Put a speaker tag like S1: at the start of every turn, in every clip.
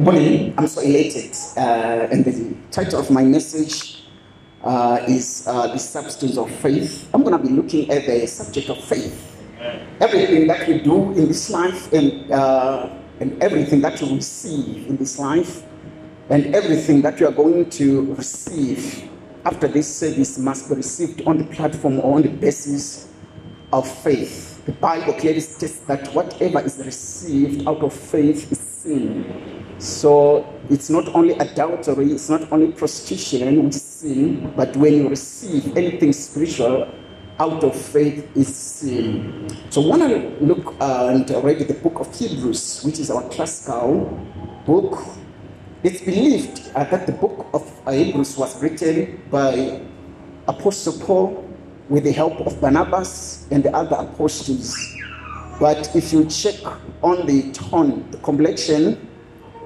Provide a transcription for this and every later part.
S1: Morning, I'm so elated. Uh, and the title of my message uh, is uh, The Substance of Faith. I'm going to be looking at the subject of faith. Everything that we do in this life and, uh, and everything that you receive in this life and everything that you are going to receive after this service must be received on the platform or on the basis of faith. The Bible clearly states that whatever is received out of faith is sin. So it's not only adultery, it's not only prostitution, which is sin, but when you receive anything spiritual out of faith is sin. So when I look and read the book of Hebrews, which is our classical book, it's believed uh, that the book of uh, Hebrews was written by Apostle Paul with the help of Barnabas and the other apostles. But if you check on the tone, the complexion,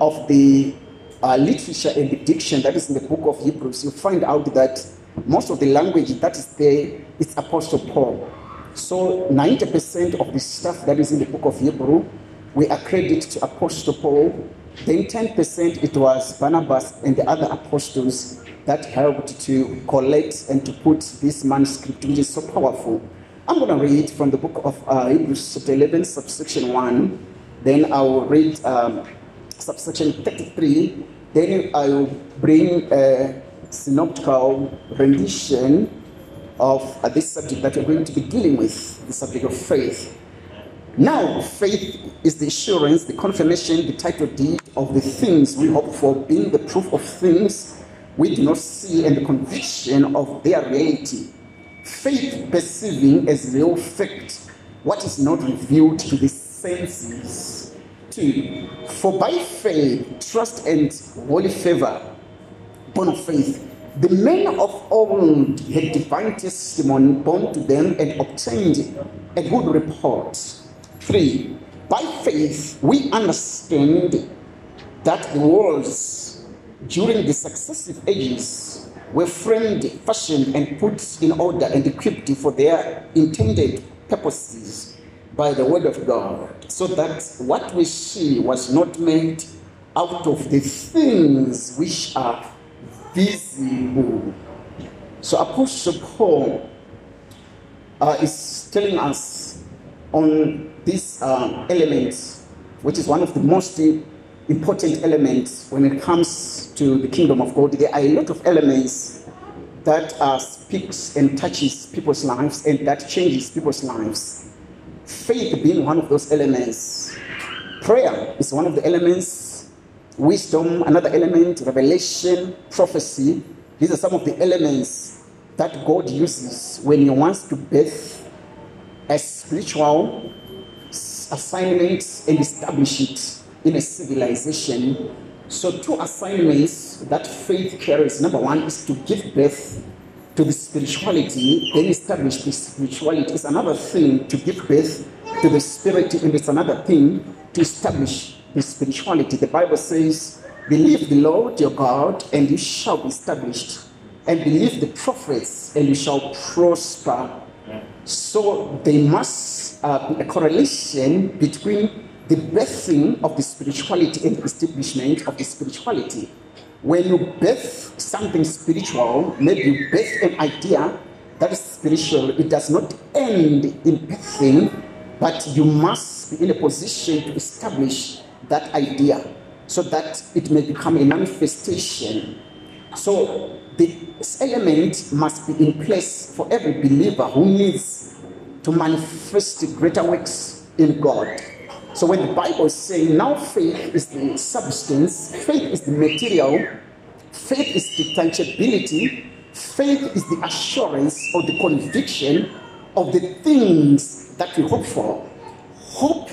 S1: of the uh, literature and the diction that is in the book of Hebrews, you find out that most of the language that is there is Apostle Paul. So 90% of the stuff that is in the book of Hebrew, we accredit to Apostle Paul. Then 10% it was Barnabas and the other apostles that helped to collect and to put this manuscript, which is so powerful. I'm going to read from the book of uh, Hebrews chapter 11, subsection 1. Then I will read um, subsection 33, then I will bring a synoptical rendition of uh, this subject that we're going to be dealing with, the subject of faith. Now, faith is the assurance, the confirmation, the title deed of the things we hope for, being the proof of things we do not see and the conviction of their reality. Faith perceiving as real fact what is not revealed to the senses 2. For by faith, trust, and holy favor, born of faith, the men of old had divine testimony born to them and obtained a good report. 3. By faith, we understand that the worlds during the successive ages were framed, fashioned, and put in order and equipped for their intended purposes by the word of God, so that what we see was not made out of the things which are visible. So Apostle Paul uh, is telling us on this uh, element, which is one of the most important elements when it comes to the kingdom of God. There are a lot of elements that uh, speaks and touches people's lives and that changes people's lives faith being one of those elements. Prayer is one of the elements. Wisdom, another element. Revelation, prophecy. These are some of the elements that God uses when He wants to birth a spiritual assignment and establish it in a civilization. So, two assignments that faith carries number one is to give birth to the spirituality, then establish the spirituality. It's another thing to give birth to the spirit, and it's another thing to establish the spirituality. The Bible says, Believe the Lord your God, and you shall be established, and believe the prophets, and you shall prosper. So there must uh, be a correlation between the birthing of the spirituality and the establishment of the spirituality. When you birth something spiritual, maybe you birth an idea that is spiritual, it does not end in birthing, but you must be in a position to establish that idea so that it may become a manifestation. So this element must be in place for every believer who needs to manifest greater works in God. So when the Bible is saying now faith is the substance, faith is the material, faith is the tangibility, faith is the assurance or the conviction of the things that we hope for. Hope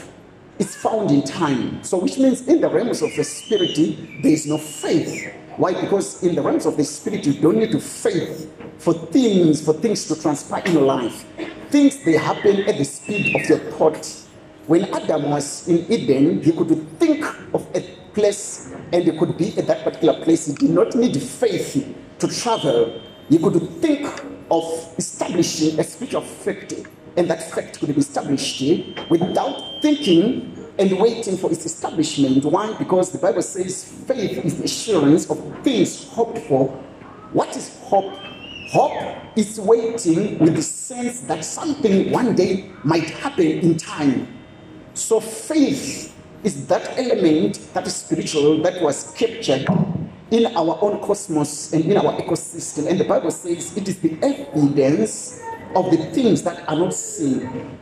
S1: is found in time. So which means in the realms of the spirit, there is no faith. Why? Because in the realms of the spirit, you don't need to faith for things, for things to transpire in your life. Things they happen at the speed of your thought when Adam was in Eden, he could think of a place and he could be at that particular place. He did not need faith to travel. He could think of establishing a spiritual fact, and that fact could be established without thinking and waiting for its establishment. Why? Because the Bible says faith is the assurance of things hoped for. What is hope? Hope is waiting with the sense that something one day might happen in time. So faith is that element that is spiritual that was captured in our own cosmos and in our ecosystem. And the Bible says it is the evidence of the things that are not seen.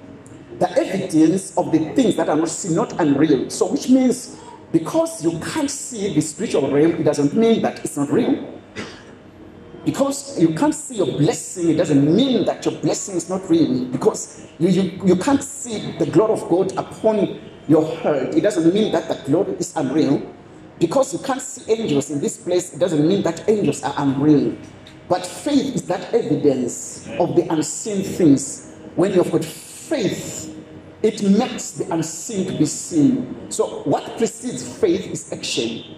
S1: The evidence of the things that are not seen, not unreal. So, which means because you can't see the spiritual realm, it doesn't mean that it's not real. Because you can't see your blessing, it doesn't mean that your blessing is not real. Because you, you, you can't see the glory of God upon your head, it doesn't mean that the glory is unreal. Because you can't see angels in this place, it doesn't mean that angels are unreal. But faith is that evidence of the unseen things. When you've got faith, it makes the unseen to be seen. So, what precedes faith is action.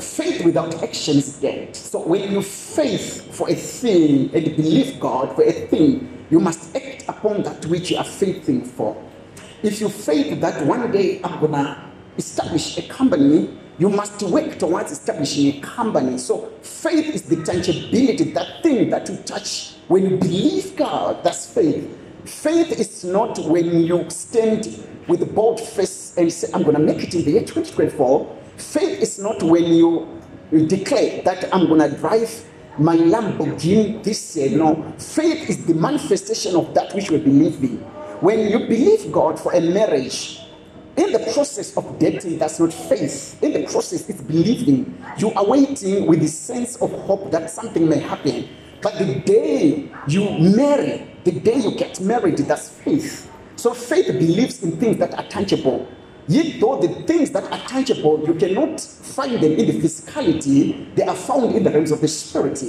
S1: Faith without action is dead. So, when you faith for a thing and believe God for a thing, you must act upon that which you are faithing for. If you faith that one day I'm gonna establish a company, you must work towards establishing a company. So faith is the tangibility, that thing that you touch. When you believe God, that's faith. Faith is not when you stand with bold face and say, I'm going to make it in the year 2024. Faith is not when you declare that I'm going to drive my Lamborghini this year. No, faith is the manifestation of that which we believe in. When you believe God for a marriage, in the process of dating, that's not faith. In the process, it's believing. You are waiting with the sense of hope that something may happen. But the day you marry, the day you get married, that's faith. So faith believes in things that are tangible. Yet though the things that are tangible, you cannot find them in the physicality, they are found in the realms of the spirit.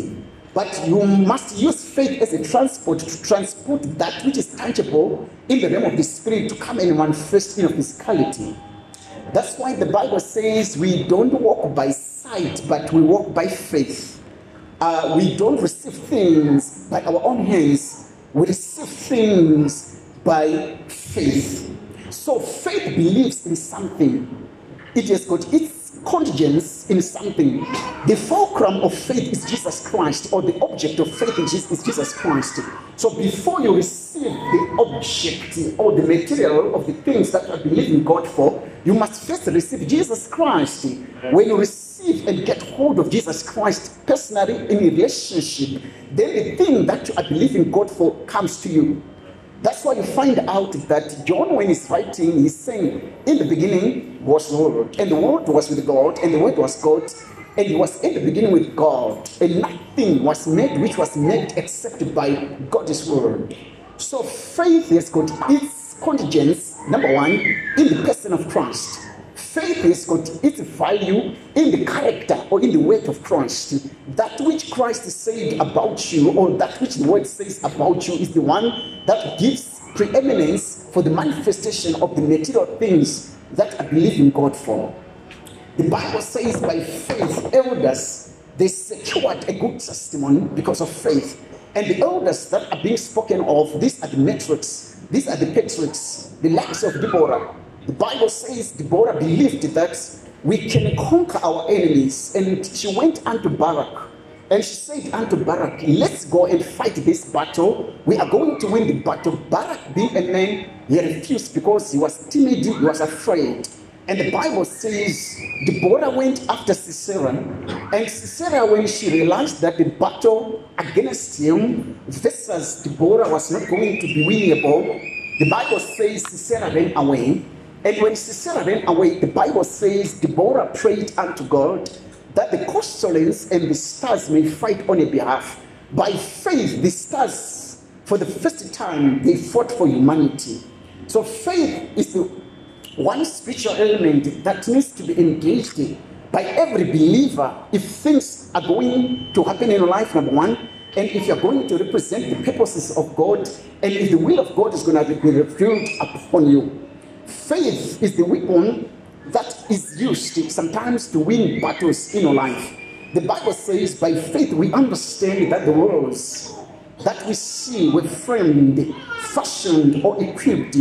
S1: But you must use faith as a transport to transport that which is tangible in the realm of the spirit to come and manifest in physicality. That's why the Bible says we don't walk by sight, but we walk by faith. Uh, we don't receive things by our own hands, we receive things by faith. So faith believes in something, it has got its contingence in something. The fulcrum of faith is Jesus Christ, or the object of faith in Jesus is Jesus Christ. So before you receive the object or the material of the things that you believe in God for, you must first receive Jesus Christ. When you receive and get hold of Jesus Christ personally in a relationship, then the thing that you are believing God for comes to you. That's why you find out that John, when he's writing, he's saying, In the beginning was the Word, and the Word was with God, and the Word was God, and he was in the beginning with God, and nothing was made which was made except by God's Word. So faith has got its contingence, number one, in the person of Christ. Faith is got its value in the character or in the weight of Christ. That which Christ said about you, or that which the word says about you, is the one that gives preeminence for the manifestation of the material things that I believe in God for. The Bible says by faith, elders, they secured a good testimony because of faith. And the elders that are being spoken of, these are the matriarchs, these are the patriarchs, the likes of Deborah, the Bible says Deborah believed that we can conquer our enemies. And she went unto Barak and she said unto Barak, Let's go and fight this battle. We are going to win the battle. Barak, being a man, he refused because he was timid, he was afraid. And the Bible says Deborah went after Sisera. And Sisera, when she realized that the battle against him versus Deborah was not going to be winnable, the Bible says Sisera ran away. And when Sisera ran away, the Bible says Deborah prayed unto God that the constellations and the stars may fight on her behalf. By faith, the stars, for the first time, they fought for humanity. So faith is the one spiritual element that needs to be engaged in by every believer if things are going to happen in your life, number one, and if you're going to represent the purposes of God, and if the will of God is going to be revealed upon you. Faith is the weapon that is used sometimes to win battles in your life. The Bible says, by faith we understand that the worlds that we see were framed, fashioned, or equipped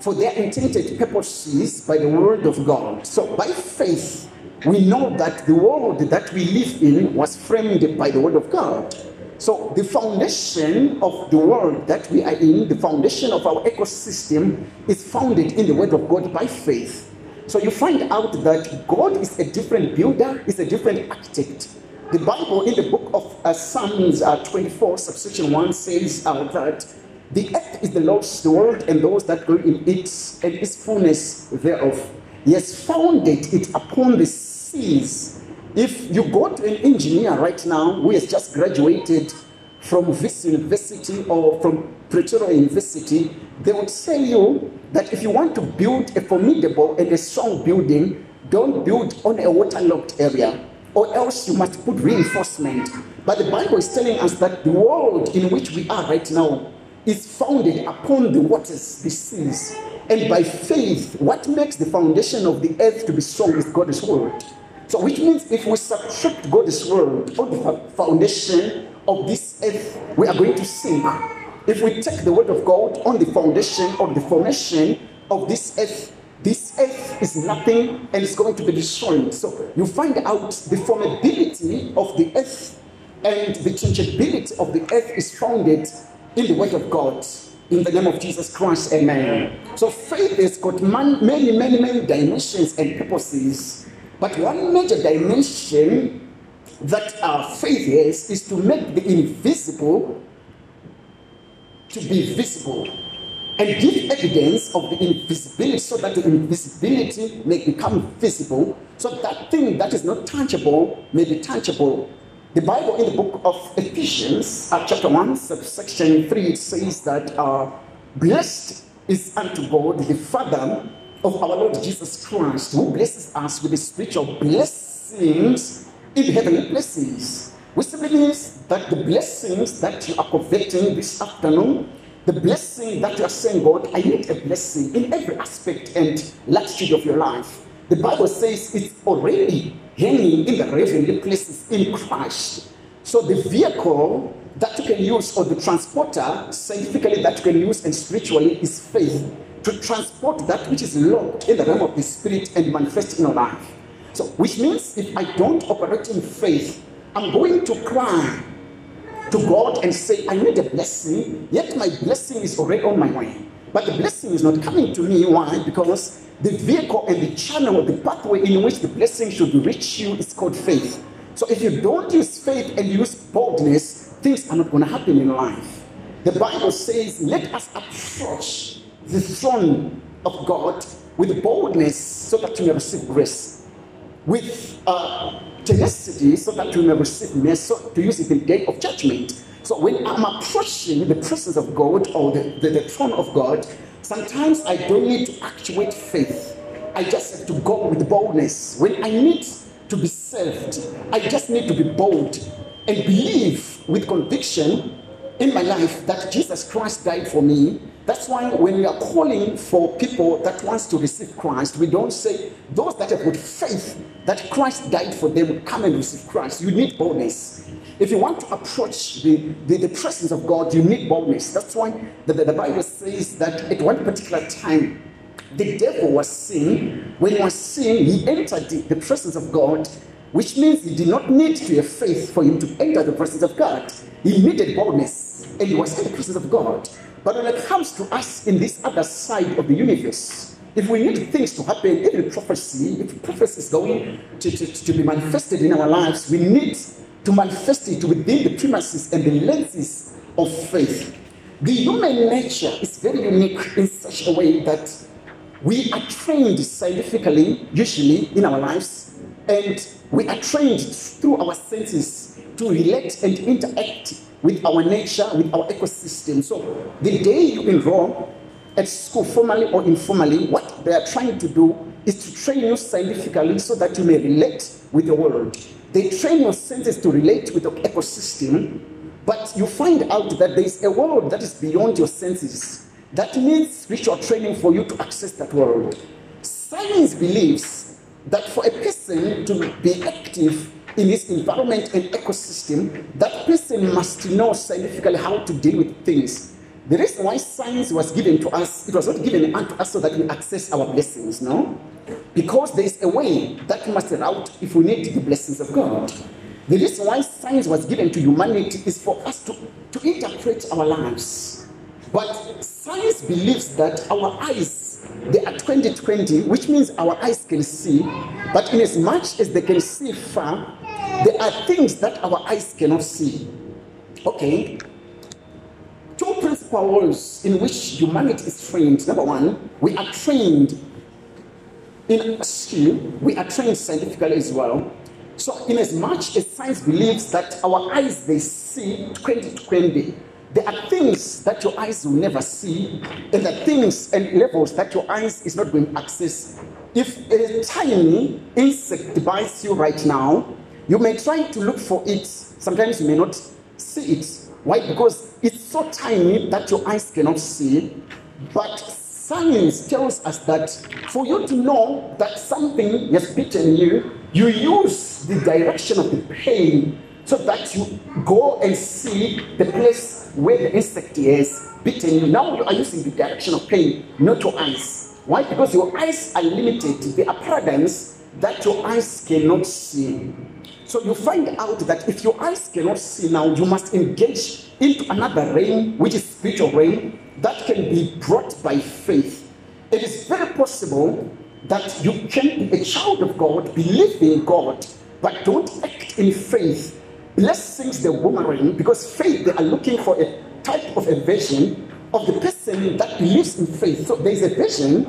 S1: for their intended purposes by the word of God. So by faith, we know that the world that we live in was framed by the word of God. So the foundation of the world that we are in, the foundation of our ecosystem is founded in the word of God by faith. So you find out that God is a different builder, is a different architect. The Bible in the book of uh, Psalms uh, 24, subsection 1 says uh, that the earth is the Lord's, the world and those that go in it, and its fullness thereof. He has founded it upon the seas. If you go to an engineer right now who has just graduated from this university or from Pretoria University, they will tell you that if you want to build a formidable and a strong building, don't build on a waterlogged area, or else you must put reinforcement. But the Bible is telling us that the world in which we are right now is founded upon the waters, the seas. And by faith, what makes the foundation of the earth to be strong is God's word. So, which means if we subtract God's word on the foundation of this earth, we are going to sink. If we take the word of God on the foundation of the formation of this earth, this earth is nothing and it's going to be destroyed. So you find out the formability of the earth and the changeability of the earth is founded in the word of God. In the name of Jesus Christ, amen. So faith has got man, many, many, many dimensions and purposes. But one major dimension that our faith has is to make the invisible to be visible and give evidence of the invisibility so that the invisibility may become visible. So that thing that is not tangible may be tangible. The bible in the book of ephesians uh, chapter 1 subsection 3 it says that uh, blessed is unto god the father of our lord jesus christ who blesses us with the spiritual blessings in heavenly places which simply means that the blessings that you are coveting this afternoon the blessing that you are saying, God, I need a blessing in every aspect and latitude of your life. The Bible says it's already hanging in the heavenly places in Christ. So the vehicle that you can use, or the transporter, scientifically that you can use and spiritually, is faith to transport that which is locked in the realm of the spirit and manifest in your life. So, which means if I don't operate in faith, I'm going to cry to God and say, I need a blessing, yet my blessing is already on my way. But the blessing is not coming to me. Why? Because the vehicle and the channel, the pathway in which the blessing should reach you is called faith. So if you don't use faith and use boldness, things are not going to happen in life. The Bible says, let us approach the throne of God with boldness so that you may receive grace. With uh, tenacity so that you may receive mercy to use it in the day of judgment. So when I'm approaching the presence of God or the, the, the throne of God, sometimes I don't need to actuate faith. I just have to go with boldness. When I need to be saved, I just need to be bold and believe with conviction in my life that Jesus Christ died for me. That's why when we are calling for people that wants to receive Christ, we don't say those that have got faith that Christ died for them come and receive Christ. You need boldness. If you want to approach the, the, the presence of God, you need boldness. That's why the, the, the Bible says that at one particular time, the devil was sin. When he was sin, he entered the, the presence of God which means he did not need to have faith for him to enter the presence of God. He needed boldness, and he was in the presence of God. But when it comes to us in this other side of the universe, if we need things to happen, even prophecy, if prophecy is going to, to, to be manifested in our lives, we need to manifest it within the premises and the lenses of faith. The human nature is very unique in such a way that we are trained scientifically, usually in our lives, and we are trained through our senses to relate and interact with our nature, with our ecosystem. So the day you enroll at school, formally or informally, what they are trying to do is to train you scientifically so that you may relate with the world. They train your senses to relate with the ecosystem, but you find out that there is a world that is beyond your senses that needs spiritual training for you to access that world. Science believes that for a person to be active in his environment and ecosystem, that person must know scientifically how to deal with things. The reason why science was given to us, it was not given unto us so that we access our blessings, no? Because there is a way that we must route if we need the blessings of God. The reason why science was given to humanity is for us to, to interpret our lives. But science believes that our eyes, they are 20 20, which means our eyes can see, but in as much as they can see far, there are things that our eyes cannot see. Okay, two principal ways in which humanity is trained. Number one, we are trained in skill, we are trained scientifically as well. So, in as much as science believes that our eyes they see 2020, there are things that your eyes will never see, and the things and levels that your eyes is not going to access. If a tiny insect bites you right now, you may try to look for it. Sometimes you may not see it. Why? Because it's so tiny that your eyes cannot see. But science tells us that for you to know that something has bitten you, you use the direction of the pain so that you go and see the place where the insect is bitten you. Now you are using the direction of pain, not your eyes. Why? Because your eyes are limited. There are paradigms that your eyes cannot see. So you find out that if your eyes cannot see now, you must engage into another realm, which is spiritual realm, that can be brought by faith. It is very possible that you can be a child of God, believe in God, but don't act in faith. Blessings the woman boomerang, because faith, they are looking for a type of a vision of the person that believes in faith. So there is a vision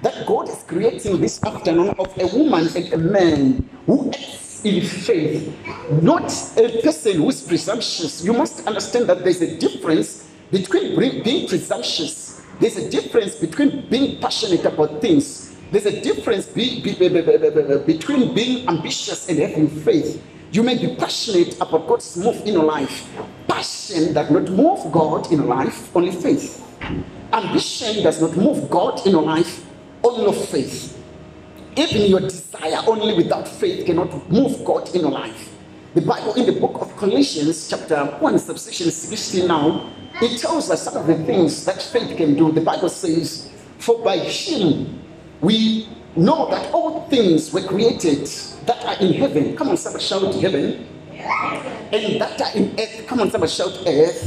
S1: that God is creating this afternoon of a woman and a man who acts in faith, not a person who is presumptuous. You must understand that there's a difference between being presumptuous, there's a difference between being passionate about things, there's a difference be, be, be, between being ambitious and having faith. You may be passionate about God's move in your life. Passion does not move God in your life, only faith. Ambition does not move God in your life, only faith. Even your desire only without faith cannot move God in your life. The Bible in the book of Colossians, chapter 1, subsection 16 now, it tells us some of the things that faith can do. The Bible says, For by him we know that all things were created that are in heaven. Come on, somebody shout heaven. And that are in earth. Come on, somebody shout earth.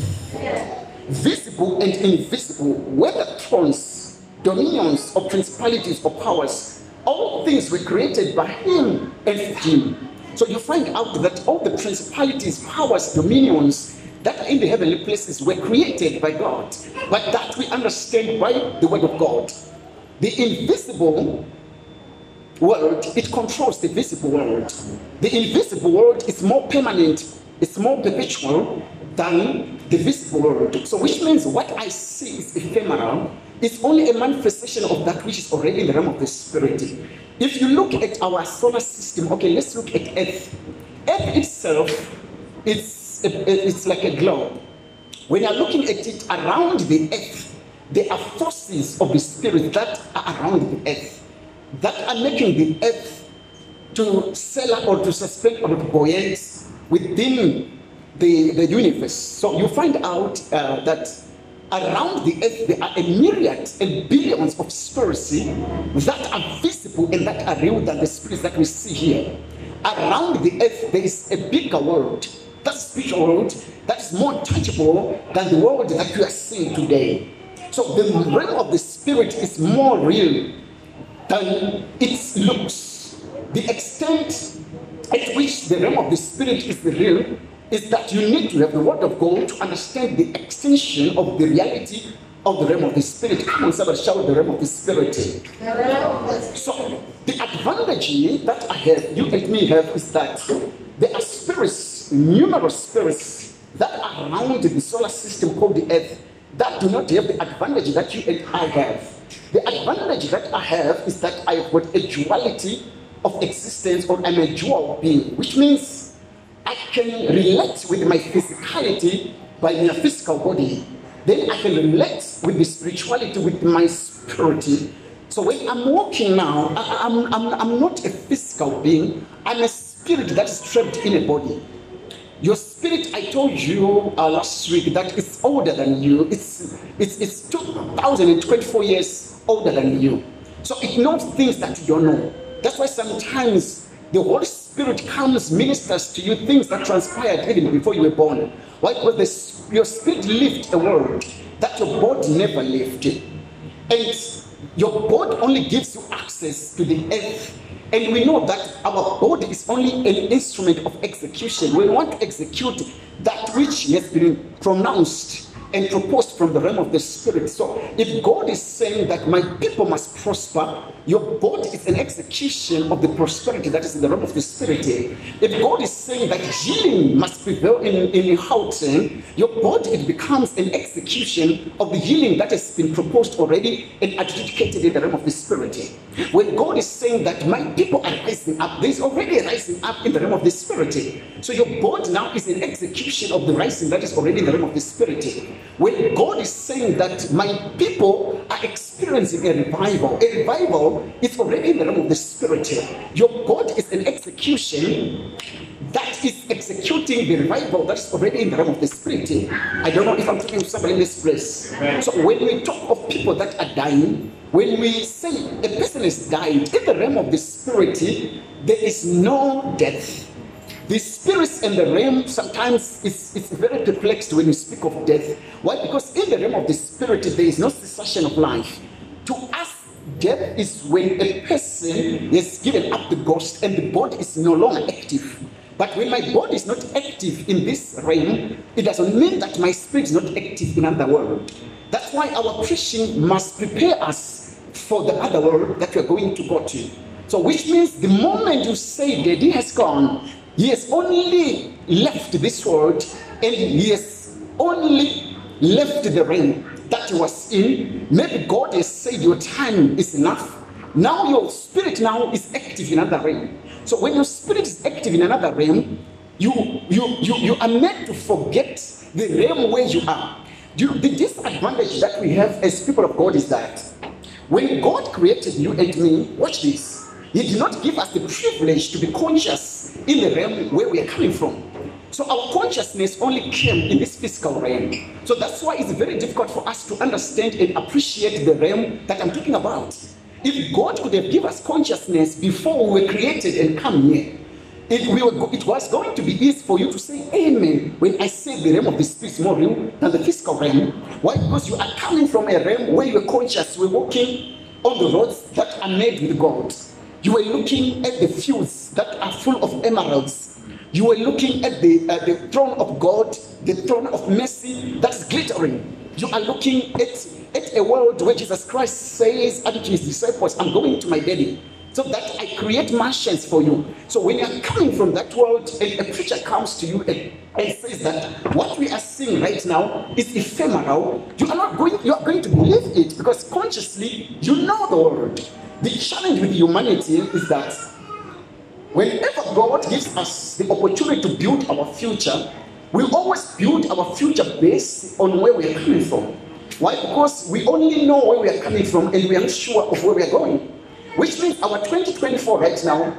S1: Visible and invisible, whether thrones, dominions, or principalities or powers all things were created by him and him. So you find out that all the principalities, powers, dominions that are in the heavenly places were created by God. But that we understand by the word of God. The invisible world, it controls the visible world. The invisible world is more permanent, it's more perpetual than the visible world. So which means what I see is ephemeral it's only a manifestation of that which is already in the realm of the spirit. If you look at our solar system, okay, let's look at Earth. Earth itself, it's, it's like a globe. When you're looking at it around the Earth, there are forces of the spirit that are around the Earth that are making the Earth to sail or to suspend or to buoyant within the, the universe. So you find out uh, that around the earth there are a myriad and billions of spirits that are visible and that are real than the spirits that we see here. Around the earth there is a bigger world, that spiritual world that is more tangible than the world that you are seeing today. So the realm of the spirit is more real than it looks. The extent at which the realm of the spirit is real is that you need to have the word of God to understand the extension of the reality of the realm of the spirit. Come on, somebody shout the realm of the spirit. So the advantage that I have, you and me have, is that there are spirits, numerous spirits that are around the solar system called the earth that do not have the advantage that you and I have. The advantage that I have is that I've got a duality of existence or I'm a dual being, which means I can relate with my physicality by my physical body. Then I can relate with the spirituality with my spirit. So when I'm walking now, I, am I'm, I'm not a physical being. I'm a spirit that is trapped in a body. Your spirit, I told you uh, last week that it's older than you. It's, it's, it's 2024 years older than you. So it knows things that you don't know. That's why sometimes the Holy Spirit comes, ministers to you things that transpired even before you were born. Why? Because the, your spirit lived a world that your body never lived. And your body only gives you access to the earth and we know that our body is only an instrument of execution. We want to execute that which has been pronounced and proposed from the realm of the spirit. So if God is saying that my people must prosper, your body is an execution of the prosperity that is in the realm of the spirit. If God is saying that healing must prevail in, in Houghton, your body it becomes an execution of the healing that has been proposed already and adjudicated in the realm of the spirit. When God is saying that my people are rising up, there's already a rising up in the realm of the spirit. So your body now is an execution of the rising that is already in the realm of the spirit. When God is saying that my people are experiencing a revival, a revival is already in the realm of the spirit. Your God is an execution that is executing the revival that is already in the realm of the spirit. I don't know if I'm talking to somebody in this place. So when we talk of people that are dying, when we say a person is dying in the realm of the spirit, there is no death. The spirits and the realm sometimes it's, it's very perplexed when you speak of death. Why? Because in the realm of the spirit, there is no cessation of life. To us, death is when a person is given up the ghost and the body is no longer active. But when my body is not active in this realm, it doesn't mean that my spirit is not active in another world. That's why our preaching must prepare us for the other world that we are going to go to. So, which means the moment you say daddy has gone, he has only left this world and he has only left the realm that he was in. Maybe God has said your time is enough. Now your spirit now is active in another realm. So when your spirit is active in another realm, you you you, you are meant to forget the realm where you are. You, the disadvantage that we have as people of God is that when God created you and me, watch this. He did not give us the privilege to be conscious in the realm where we are coming from. So our consciousness only came in this physical realm. So that's why it's very difficult for us to understand and appreciate the realm that I'm talking about. If God could have given us consciousness before we were created and come here, it, we were, it was going to be easy for you to say amen when I say the realm of the spirit is more real than the physical realm. Why? Because you are coming from a realm where you are conscious, we're walking on the roads that are made with gold. You were looking at the fields that are full of emeralds. You were looking at the, uh, the throne of God, the throne of mercy that's glittering. You are looking at, at a world where Jesus Christ says unto his disciples, I'm going to my daddy so that I create mansions for you. So when you're coming from that world and a preacher comes to you and, and says that what we are seeing right now is ephemeral, you are not going, you are going to believe it because consciously you know the word. The challenge with humanity is that whenever God gives us the opportunity to build our future, we always build our future based on where we are coming from. Why? Because we only know where we are coming from and we are sure of where we are going. Which means our 2024 right now,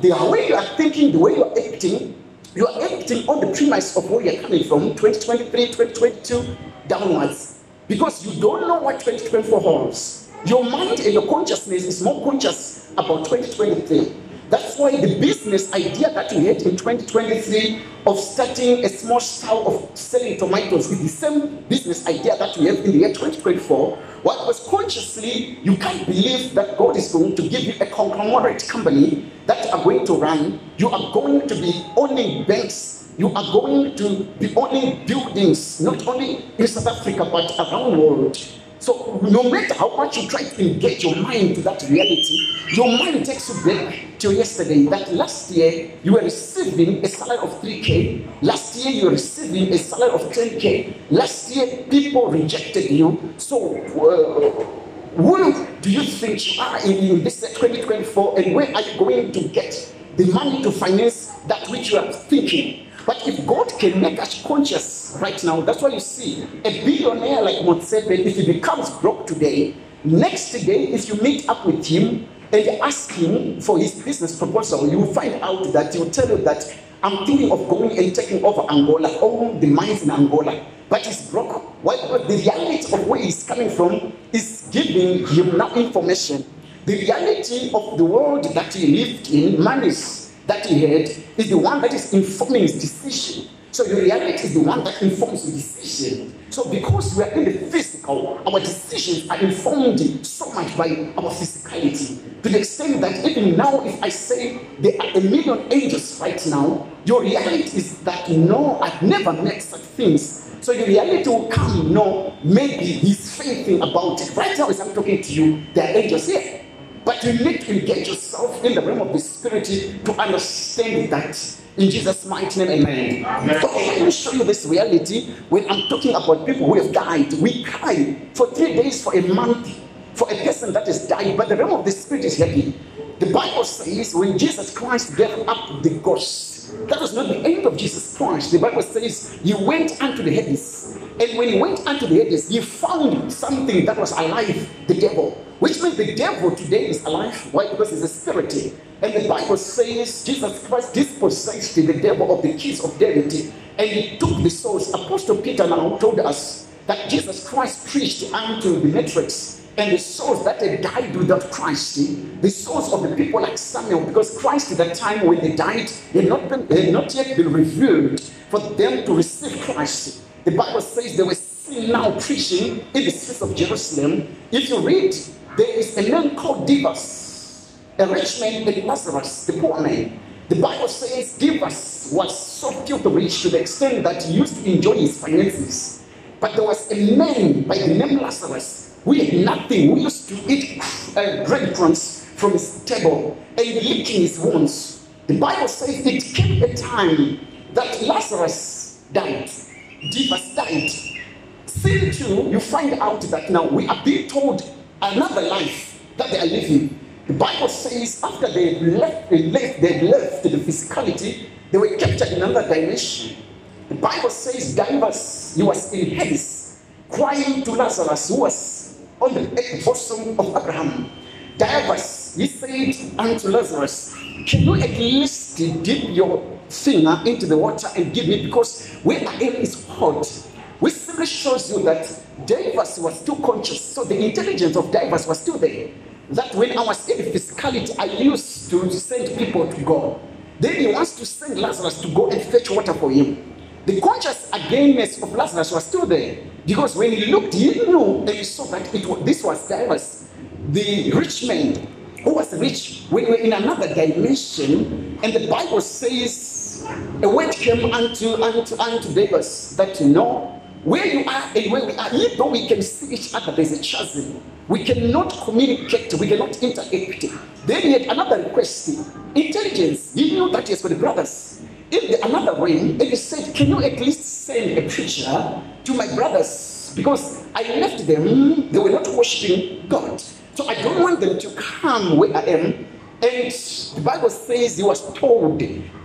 S1: the way you are thinking, the way you are acting, you are acting on the premise of where you are coming from 2023, 2022 downwards. Because you don't know what 2024 holds. Your mind and your consciousness is more conscious about 2023. That's why the business idea that you had in 2023 of starting a small stall of selling tomatoes is the same business idea that you have in the year 2024. What was consciously, you can't believe that God is going to give you a conglomerate company that are going to run. You are going to be owning banks. You are going to be owning buildings, not only in South Africa, but around the world. So no matter how much you try to engage your mind to that reality, your mind takes you back to yesterday. That last year you were receiving a salary of 3k. Last year you were receiving a salary of 10k. Last year people rejected you. So uh, who do you think you are in this 2024 and where are you going to get the money to finance that which you are thinking? But if God can make us conscious right now, that's why you see a billionaire like Motsepe, if he becomes broke today, next day, if you meet up with him and ask him for his business proposal, you will find out that he will tell you that I'm thinking of going and taking over Angola, all the mines in Angola. But he's broke. Why? Because the reality of where he's coming from is giving him now information. The reality of the world that he lived in, monies that he had, is the one that is informing his decision. So your reality is the one that informs your decision. So because we are in the physical, our decisions are informed so much by our physicality. To the extent that even now, if I say there are a million angels right now, your reality is that no, I've never met such things. So your reality will come, no, maybe he's thinking about it. Right now, as I'm talking to you, there are angels here. But you need to engage yourself in the realm of the spirit to understand that. In Jesus' mighty name, amen. amen. Okay, let me show you this reality when I'm talking about people who have died. We cry for three days, for a month, for a person that has died, but the realm of the spirit is heavy. The Bible says when Jesus Christ gave up the ghost, that was not the end of Jesus Christ. The Bible says he went unto the Hades. And when he went unto the Hades, he found something that was alive, the devil. Which means the devil today is alive. Why? Because he's a spirit. And the Bible says Jesus Christ dispossessed the devil of the keys of death and he took the souls. Apostle Peter now told us that Jesus Christ preached unto the matrix and the souls that had died without Christ, eh, the souls of the people like Samuel, because Christ at that time when they died, had not, been, had not yet been revealed for them to receive Christ. The Bible says they were still now preaching in the streets of Jerusalem. If you read, there is a man called Dives a rich man and Lazarus, the poor man. The Bible says Dives was so filthy rich to the extent that he used to enjoy his finances. But there was a man by the name Lazarus who had nothing, We used to eat uh, breadcrumbs from his table and licking his wounds. The Bible says it came a time that Lazarus died, Dives died. Still, too, you find out that now we are being told another life that they are living. The Bible says after they left, they left, they left the physicality, they were captured in another dimension. The Bible says Dives, he was in Hades, crying to Lazarus, who was on the bosom of Abraham. Dives, he said unto Lazarus, Can you at least dip your finger into the water and give me? Because where I am is hot. Which simply shows you that Dives was still conscious, so the intelligence of Dives was still there that when I was in physicality, I used to send people to go. Then he wants to send Lazarus to go and fetch water for him. The conscious againness of Lazarus was still there because when he looked, he knew and he saw that it was, this was Dives, the rich man who was rich when we were in another dimension. And the Bible says, a word came unto, unto, unto Dives that you know where you are and where we are, even though we can see each other, there's a chasm. We cannot communicate, we cannot interact. Then he had another request intelligence. He knew that he has got brothers. The another realm, and he said, Can you at least send a preacher to my brothers? Because I left them, they were not worshiping God. So I don't want them to come where I am. And the Bible says he was told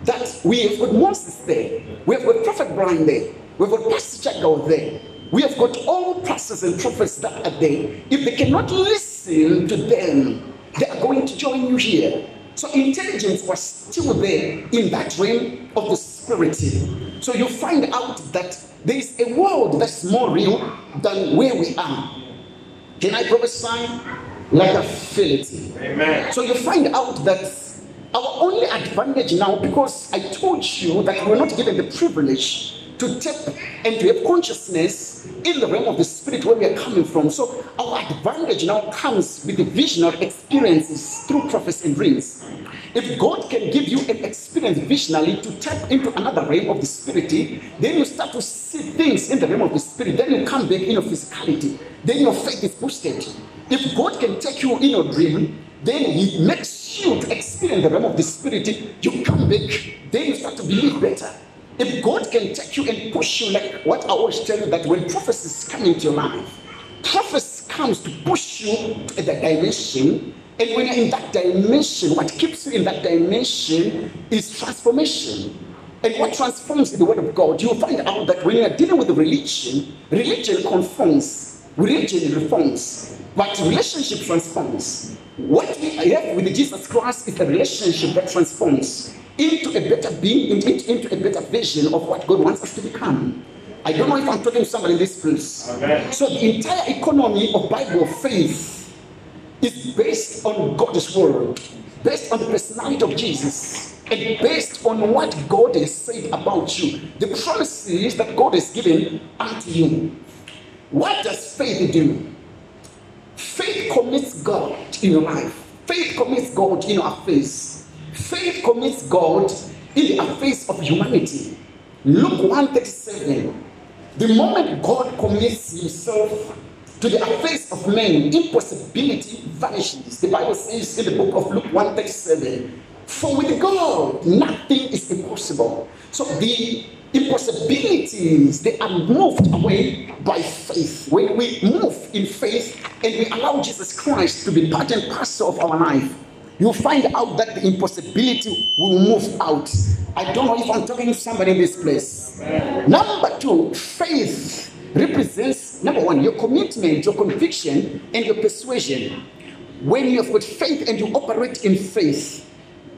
S1: that we have got Moses there, we have got Prophet Brian there, We've got Pastor Chagao there. We have got all pastors and prophets that are there. If they cannot listen to them, they are going to join you here. So intelligence was still there in that realm of the spirit. So you find out that there is a world that's more real than where we are. Can I prophesy? Like a feel Amen. So you find out that our only advantage now, because I told you that we're not given the privilege to tap and to have consciousness in the realm of the spirit where we are coming from. So our advantage now comes with the visionary experiences through prophets and dreams. If God can give you an experience visionally to tap into another realm of the spirit, then you start to see things in the realm of the spirit. Then you come back in your physicality. Then your faith is boosted. If God can take you in your dream, then He makes you to experience the realm of the spirit. You come back, then you start to believe better. If God can take you and push you, like what I always tell you, that when prophecies come into your life, prophecy comes to push you to the dimension. And when you're in that dimension, what keeps you in that dimension is transformation. And what transforms in the Word of God, you'll find out that when you're dealing with religion, religion conforms, religion reforms, but relationship transforms. What we have with Jesus Christ is a relationship that transforms. Into a better being, into, a better vision of what God wants us to become. I don't know if I'm talking to somebody in this place. So the entire economy of Bible faith is based on God's word, based on the personality of Jesus, and based on what God has said about you, the promises that God has given unto you. What does faith do? Faith commits God in your life. Faith commits God in our face. Faith commits God in the face of humanity. Luke 137. The moment God commits himself to the face of men, impossibility vanishes. The Bible says in the book of Luke 137, for with God nothing is impossible. So the impossibilities they are moved away by faith. When we move in faith and we allow Jesus Christ to be part and parcel of our life, you'll find out that the impossibility will move out. I don't know if I'm talking to somebody in this place. Number two, faith represents number one, your commitment, your conviction, and your persuasion. When you have got faith and you operate in faith,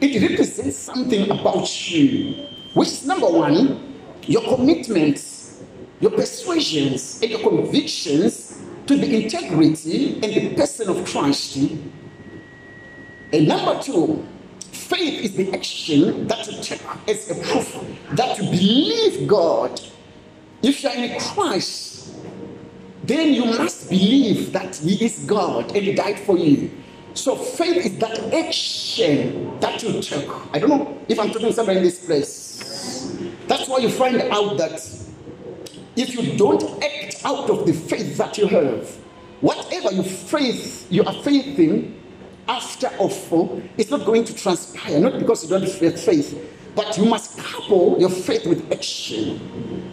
S1: it represents something about you, which is number one, your commitments, your persuasions, and your convictions to the integrity and the person of Christ. And number two, faith is the action that you take as a proof that you believe God. If you are in Christ, then you must believe that He is God and He died for you. So faith is that action that you take. I don't know if I'm talking to somebody in this place. That's why you find out that if you don't act out of the faith that you have, whatever you faith you are faithing after for, it's not going to transpire. Not because you don't have faith, but you must couple your faith with action.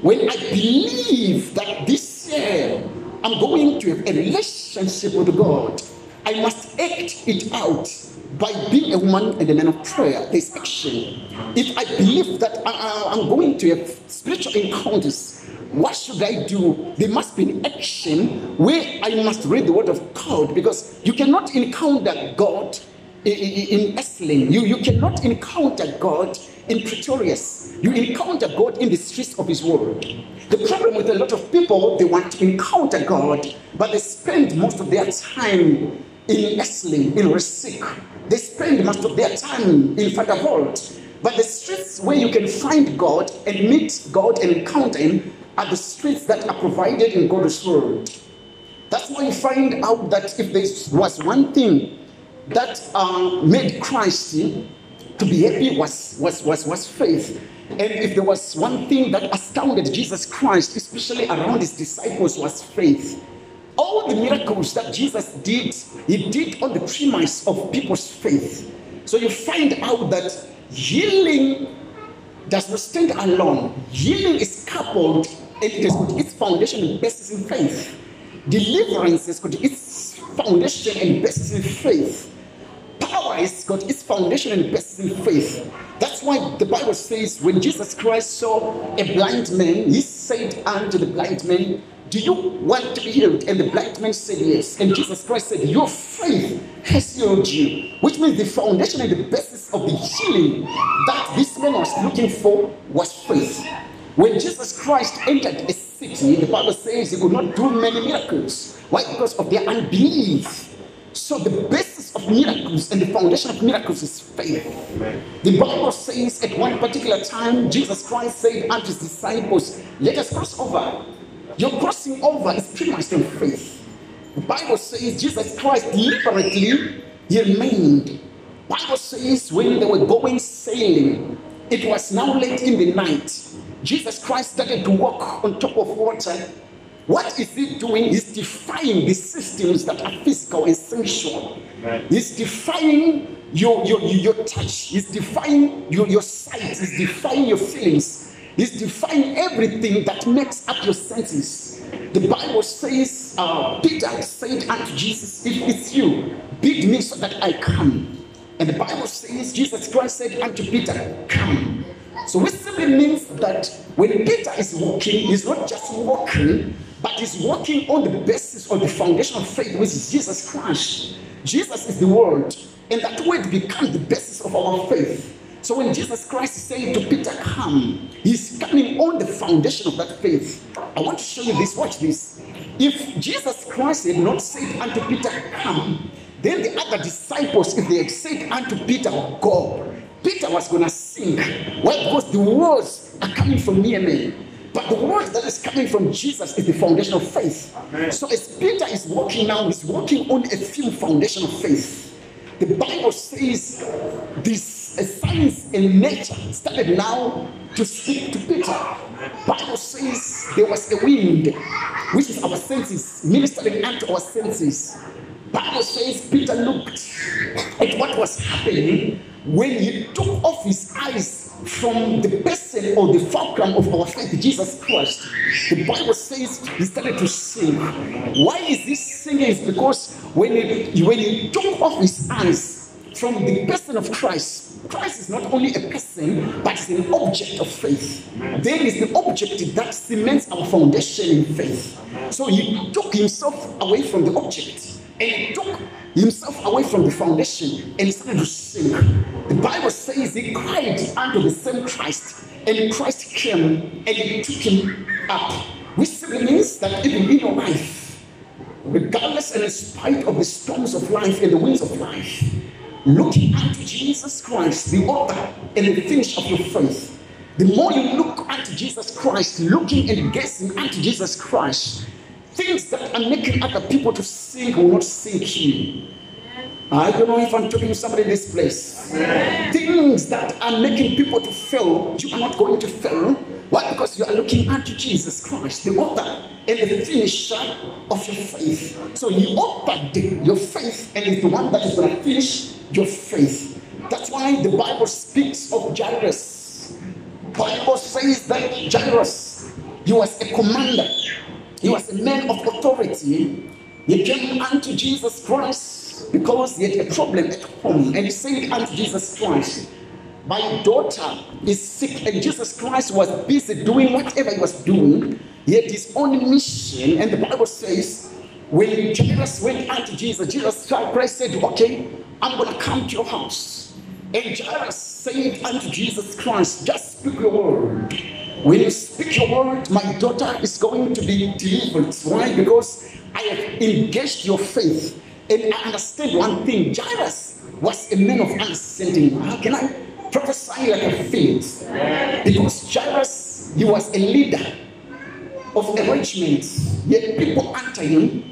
S1: When I believe that this year I'm going to have a relationship with God, I must act it out by being a woman and a man of prayer. There's action. If I believe that uh, uh, I, am going to have spiritual encounters, what should I do? There must be an action where I must read the word of God because you cannot encounter God in, Esalen. You, you cannot encounter God in Pretorius. You encounter God in the streets of His Word. The problem with a lot of people, they want to encounter God, but they spend most of their time in Esalen, in Resik. They spend most of their time in Vaderwald. But the streets where you can find God and meet God and encounter Him are the streets that are provided in God's Word. That's why you find out that if there was one thing that uh, made Christ to be happy was, was, was, was faith. And if there was one thing that astounded Jesus Christ, especially around his disciples, was faith. All the miracles that Jesus did, he did on the premise of people's faith. So you find out that healing does not stand alone. Healing is coupled has got its foundation and basis in faith. Deliverance has got its foundation and basis in faith. Power has got its foundation and basis in faith. That's why the Bible says when Jesus Christ saw a blind man, he said unto the blind man, Do you want to be healed? And the blind man said yes. And Jesus Christ said, Your faith has healed you. Which means the foundation and the basis of the healing that this man was looking for was faith. When Jesus Christ entered a city, the Bible says he could not do many miracles. Why? Because of their unbelief. So the basis of miracles and the foundation of miracles is faith. The Bible says at one particular time, Jesus Christ said unto his disciples, Let us cross over. Your crossing over is premised on faith. The Bible says Jesus Christ deliberately remained. Bible says when they were going sailing, it was now late in the night. Jesus Christ started to walk on top of water what is he doing? He's defying the systems that are physical and sensual.
S2: Right.
S1: He's defying your, your, your touch. He's defying your, your sight. He's defying your feelings. He's defying everything that makes up your senses. The Bible says, uh, Peter said unto Jesus, If it's you, bid me so that I come. And the Bible says, Jesus Christ said unto Peter, Come. So, which simply means that when Peter is walking, he's not just walking, but he's walking on the basis of the foundation of faith, which is Jesus Christ. Jesus is the word, and that word becomes the basis of our faith. So when Jesus Christ is saying to Peter, Come, he's coming on the foundation of that faith. I want to show you this. Watch this. If Jesus Christ had not said unto Peter, Come, then the other disciples, if they said unto Peter, Go, Peter was going to sink. Why? Because the words are coming from near me. But the word that is coming from Jesus is the foundation of faith. Amen. So as Peter is walking now, he's walking on a firm foundation of faith. The Bible says this uh, science and nature started now to speak to Peter. Bible says there was a wind, which is our senses, ministering unto our senses. Bible says Peter looked at what was happening when he took off his eyes from the person or the fulcrum of our faith, Jesus Christ, the Bible says he started to sing. Why is this singing? It's because when he, when he took off his eyes from the person of Christ, Christ is not only a person, but is an object of faith. Then is the object that cements our foundation in faith. So he took himself away from the object and took himself away from the foundation and started to sink. The Bible says he cried unto the same Christ, and Christ came and he took him up. Which simply means that even in your life, regardless and in spite of the storms of life and the winds of life, looking unto Jesus Christ, the author and the finish of your faith, the more you look unto Jesus Christ, looking and gazing unto Jesus Christ, things that are making other people to sink will not sink you. I don't know if I'm talking to somebody in this place. Things that are making people to fail, you are not going to fail. Why? Because you are looking unto Jesus Christ, the author and the finisher of your faith. So he authored your faith and is the one that is going to finish your faith. That's why the Bible speaks of Jairus. Bible says that Jairus, he was a commander. He was a man of authority. He came unto Jesus Christ because he had a problem at home and he said unto Jesus Christ, My daughter is sick, and Jesus Christ was busy doing whatever he was doing. He had his own mission, and the Bible says, when Jesus went unto Jesus, Jesus Christ said, Okay, I'm going to come to your house. And Jairus said unto Jesus Christ, Just speak your word. When you speak your word, my daughter is going to be delivered. Why? Because I have engaged your faith. And I understand one thing Jairus was a man of understanding. How can I prophesy like a faith? Because Jairus, he was a leader of a regiment. Yet people under him,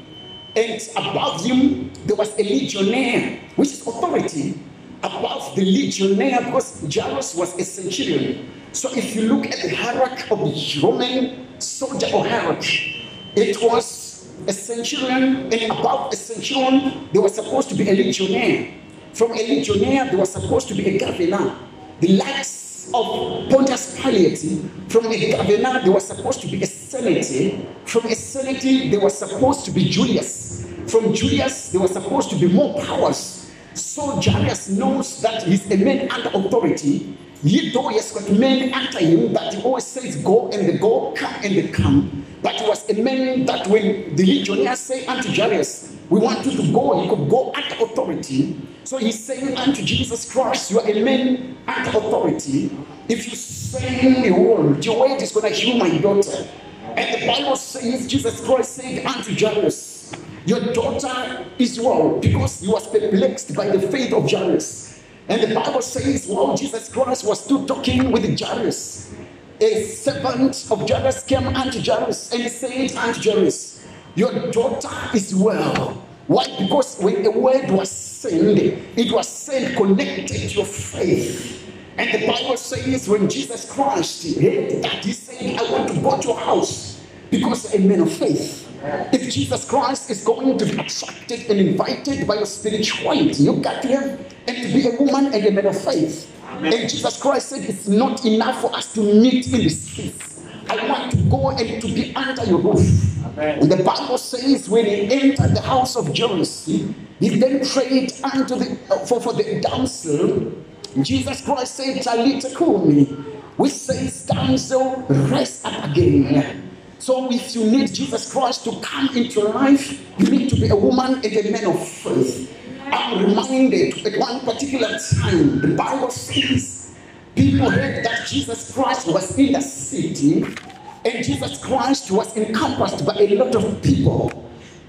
S1: and above him, there was a legionnaire, which is authority. Above the legionnaire, because Jairus was a centurion. So if you look at the hierarchy of the Roman soldier or hierarchy, it was a centurion, and above a centurion, there was supposed to be a legionnaire. From a legionnaire, there was supposed to be a governor. The likes of Pontius Pilate, from a governor, there was supposed to be a senate. From a senate, there was supposed to be Julius. From Julius, there was supposed to be more powers. So Jairus knows that he's a man under authority. He though he has got men under him that he always says go and they go, come and they come. But it was a man that when the legionnaires say unto Jairus, we want you to go, he could go under authority. So he's saying unto Jesus Christ, you are a man under authority. If you say the word, your word is going to heal my daughter. And the Bible says, Jesus Christ said unto Jairus, your daughter is well because he was perplexed by the faith of Jairus. And the Bible says, while Jesus Christ was still talking with Jairus, a servant of Jairus came unto Jairus and said unto Jairus, Your daughter is well. Why? Because when a word was sent, it was sent connected to your faith. And the Bible says when Jesus Christ heard that, he said, I want to go to your house because I'm a man of faith. If Jesus Christ is going to be attracted and invited by your spirituality, you got to have and to be a woman and a man of faith. Amen. And Jesus Christ said, It's not enough for us to meet in the streets. I want to go and to be under your roof. Amen. And the Bible says, when he entered the house of Jairus, he then prayed unto the, for, for the damsel. Jesus Christ said, Talita Kumi, which says, Damsel, rise up again. So if you need Jesus Christ to come into your life, you need to be a woman and a man of faith. I'm reminded at one particular time, the Bible says People heard that Jesus Christ was in the city, and Jesus Christ was encompassed by a lot of people,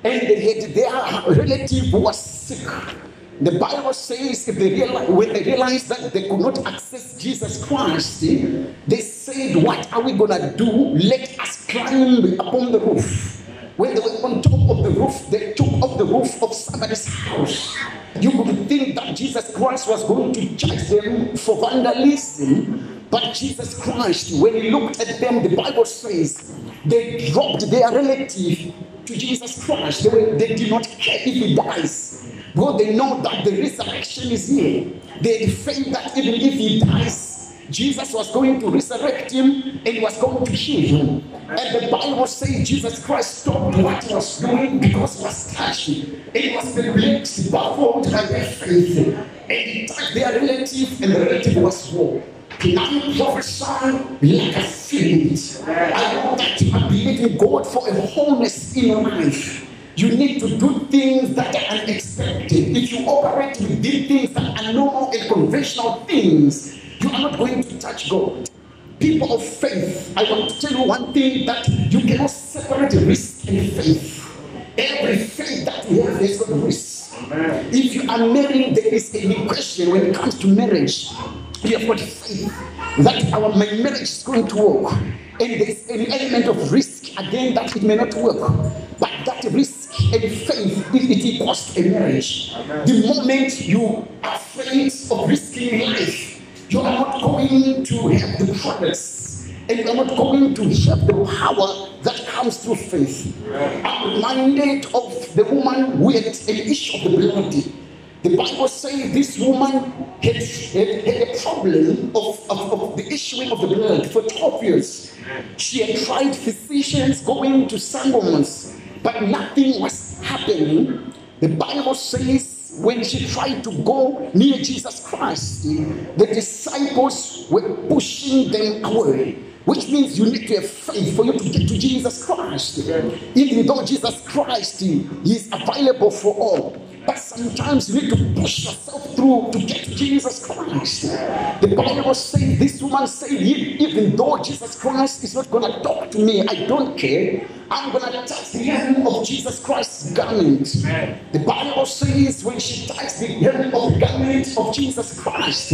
S1: and they had their relative who was sick. The Bible says if they realize, when they realized that they could not access Jesus Christ, they said, What are we gonna do? Let us climb upon the roof. When they were on top of the roof, they took off the roof of somebody's house. You would think that Jesus Christ was going to judge them for vandalism, but Jesus Christ, when he looked at them, the Bible says they dropped their relative to Jesus Christ. They, were, they did not care if he dies. Because they know that the resurrection is here. They faith that even if he dies, Jesus was going to resurrect him and he was going to heal him. And the Bible says Jesus Christ stopped what he was doing because he was touched. And he was perplexed, baffled their faith. And he touched their relative, and the relative was whole. Can I prophesy like a fiend? I know that you are believing God for a wholeness in your life. You need to do things that are unexpected. If you operate within things that are normal and conventional things, you are not going to touch God. People of faith, I want to tell you one thing that you cannot separate risk and faith. Every faith that you have, there's got risk. If you are married, there is a question when it comes to marriage. You have got faith that our my marriage is going to work, and there's an element of risk again that it may not work. But that risk and faith if it equals a marriage. The moment you are afraid of risking life, you are not going to have the promise and you are not going to have the power that comes through faith. I'm reminded of the woman who had an issue of the blood. The Bible says this woman had, had, had a problem of, of, of the issuing of the blood for 12 years. She had tried physicians going to sangomans, but nothing was happening. The Bible says when she tried to go near Jesus Christ, the disciples were pushing them away. Which means you need to have faith for you to get to Jesus Christ. Even though Jesus Christ is available for all. But sometimes you need to push yourself through to get Jesus Christ. The Bible says this woman said, even though Jesus Christ is not going to talk to me, I don't care. I'm going to touch the hem of Jesus Christ's garment. The Bible says when she touched the hem of the garment of Jesus Christ,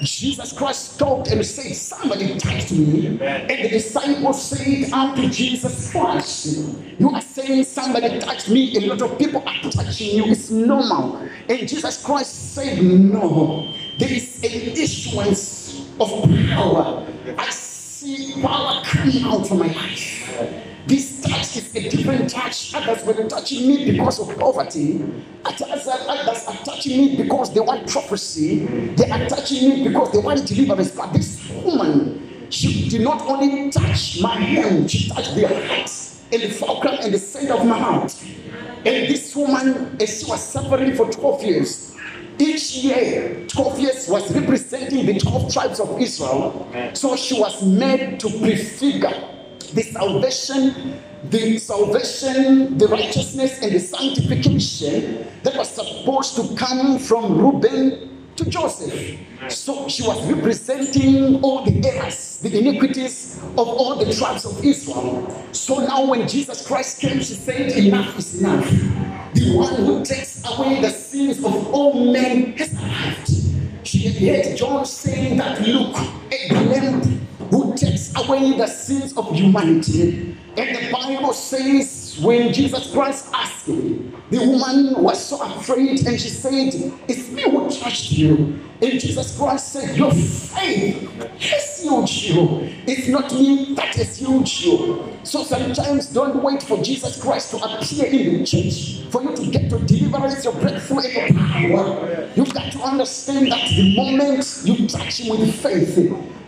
S1: Jesus Christ stopped and said, Somebody touched me. And the disciples said unto Jesus Christ, You are saying somebody touched me. A lot of people are touching you. It's normal. And Jesus Christ said, No. There is an issuance of power. I see power coming out of my life. This touch is a different touch. Others were touching me because of poverty. Others, others are touching me because they want prophecy. They are touching me because they want deliverance. But this woman, she did not only touch my hand, she touched their hearts and the fulcrum and the center of my heart. And this woman, she was suffering for 12 years, each year, 12 years was representing the 12 tribes of Israel. So she was made to prefigure the salvation, the salvation, the righteousness, and the sanctification that was supposed to come from Reuben to Joseph. So she was representing all the errors, the iniquities of all the tribes of Israel. So now when Jesus Christ came, she said, Enough is enough. The one who takes away the sins of all men has arrived. She heard John saying that, Look, a lamb who takes away the sins of humanity. And the Bible says, when Jesus Christ asked him, the woman was so afraid and she said, It's me who touched you. And Jesus Christ said, Your faith has healed you. It's not me that has healed you. So sometimes don't wait for Jesus Christ to appear in the church for you to get your deliverance, your breakthrough, and your power. You've got to understand that the moment you touch Him with faith,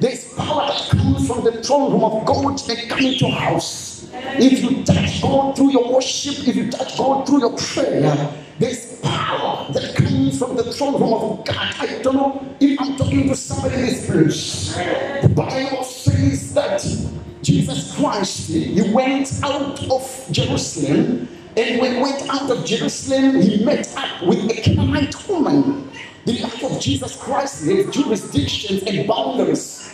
S1: there's power that comes from the throne room of God and come into your house. If you touch God through your worship, if you touch God through your prayer, there's power that comes from the throne room of God. I don't know if I'm talking to somebody in this place. The Bible says that Jesus Christ, he went out of Jerusalem, and when he went out of Jerusalem, he met up with a Canaanite woman. The life of Jesus Christ had jurisdictions and boundaries.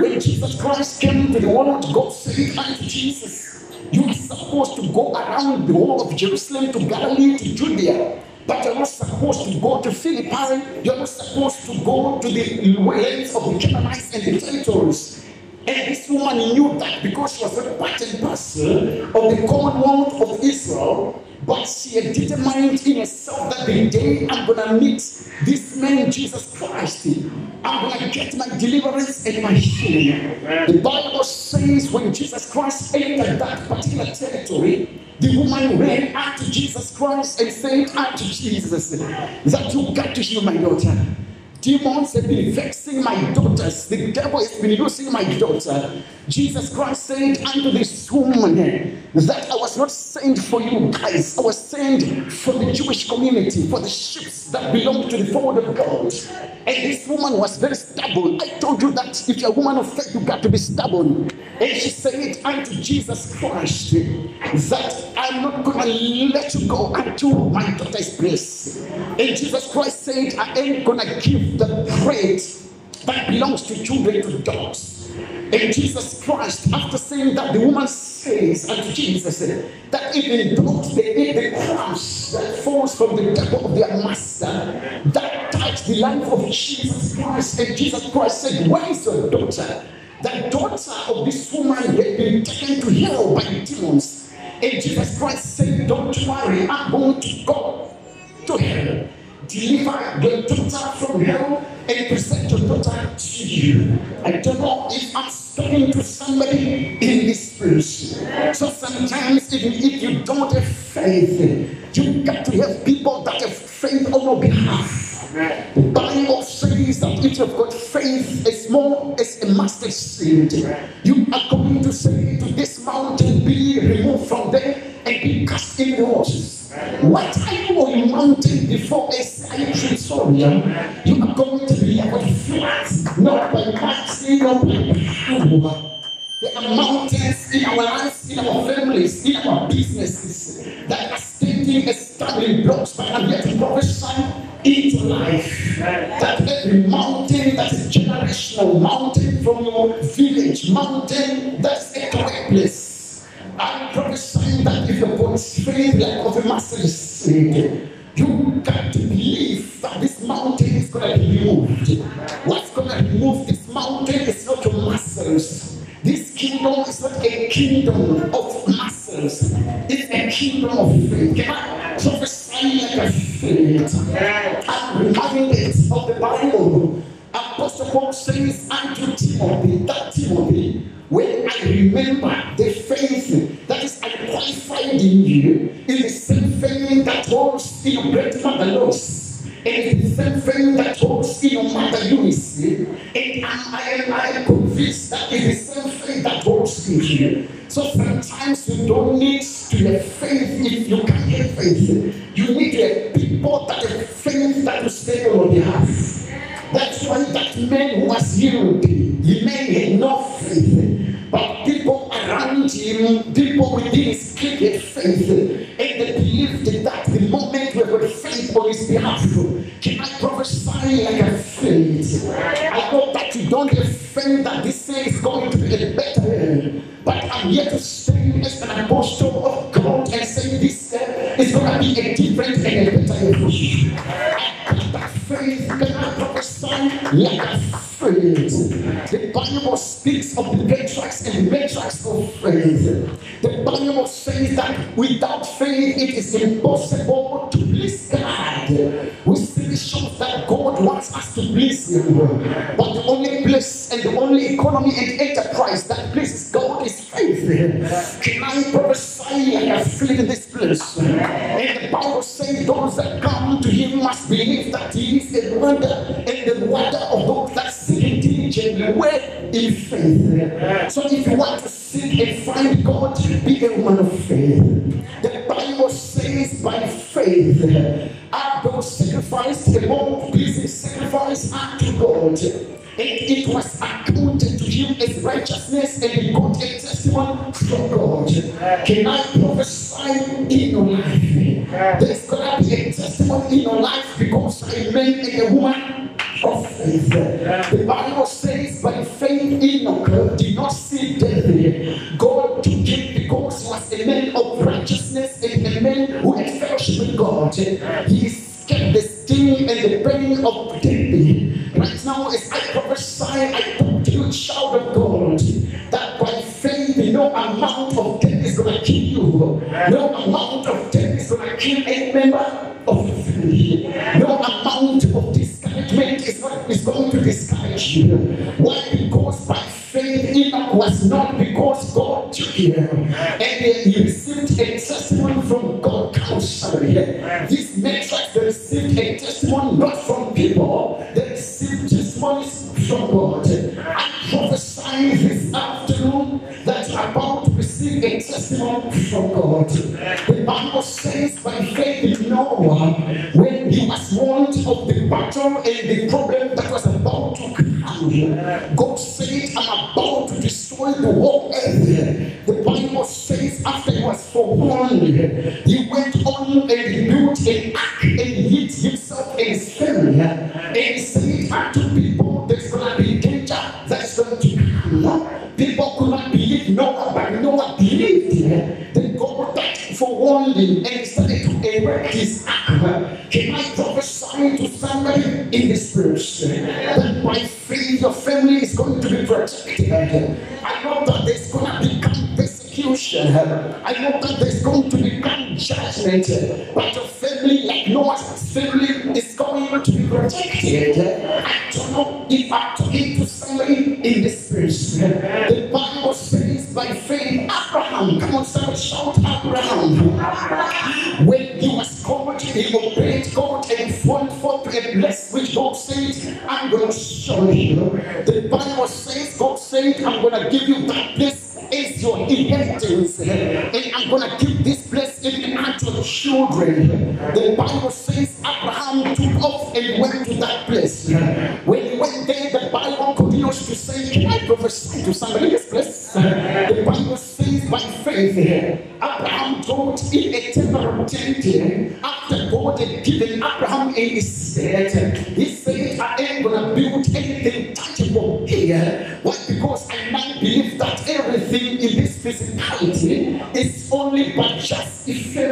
S1: When Jesus Christ came to the world, God said unto Jesus, You are supposed to go around the whole of Jerusalem to Galilee to Judea. But you're not supposed to go to Philippi. You're not supposed to go to the lands of the Canaanites and the territories. And this woman knew that because she was a part and parcel of the commonwealth of Israel, but she had determined in herself that the day I'm gonna meet this man, Jesus Christ, I'm gonna get my deliverance and my healing. The Bible says when Jesus Christ entered that particular territory, the woman ran unto Jesus Christ and said unto Jesus, That you got to heal my daughter. Demons have been vexing my daughters. The devil has been using my daughter. Jesus Christ said unto this woman that I was not sent for you guys. I was sent for the Jewish community, for the sheep that belong to the fold of God. And this woman was very stubborn. I told you that if you're a woman of faith, you got to be stubborn. And she said unto Jesus Christ that I'm not going to let you go until my daughter is blessed. And Jesus Christ said, I ain't going to give the bread that belongs to children to dogs. And Jesus Christ, after saying that, the woman says unto Jesus said, that even dogs they eat the crumbs that falls from the table of their master, that touched the life of Jesus Christ. And Jesus Christ said, Where is your daughter? The daughter of this woman had been taken to hell by demons. And Jesus Christ said, Don't worry, I'm going to go to hell deliver your daughter from hell and present your daughter to you. I don't know if I'm to somebody in this place. So sometimes even if you don't have faith, you got to have people that have faith on your behalf. The Bible says that if you've got faith as small as a mustard seed, you are going to say to this mountain, be removed from there and be cast in the waters. What are you on mountain before a sorry? You are going to be to flat, not by mercy, not by power. There are mountains in our lives, in our families, in our businesses that are standing as stumbling blocks, but I'm here to prophesy into life. That every mountain that is generational, mountain from your village, mountain that's a place. I'm prophesying that if your body's faith like of a seed, you got to believe that this mountain is going to be removed. What's going to remove this mountain is not your muscles. This kingdom is not a kingdom of muscles. It's a kingdom of faith. Can I prophesy like a faith? I'm reminded of the Bible. Apostle Paul says unto Timothy, that Timothy, when I remember the unqualified in you, mm-hmm. in the same faith that holds in your great mother Lois, and it's the same faith that holds in your mother Eunice, and I, am, I am convinced that it's the same faith that holds in you. So sometimes you don't need to have faith if you can keep you. No amount of things can a member of your family. No amount of discouragement is, going to discourage you. Why? Because by faith Enoch was not because God took him. And he received a testimony from God counseling This makes us receive a testimony not from people, they received testimonies from God. From God, The Bible says by faith in Noah, when he was warned of the battle and the problem that was about to come, God said, I'm about to destroy the whole earth. The Bible says after he was forewarned, he went on and he built an ark and hid himself and fell and human being started to erect his act, can I prophesy to somebody in this room that by faith your family is going to be protected? I know that there's going to become persecution. I know that there's going to become judgment. But Come on, somebody shout around.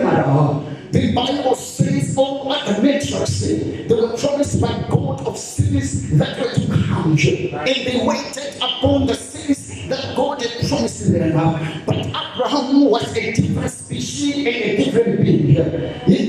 S1: general. The Bible says, oh, unlike the matriarchs, they were promised by God of cities that were to come. And they waited upon the cities that God had promised them. But Abraham was a different species and a different being. He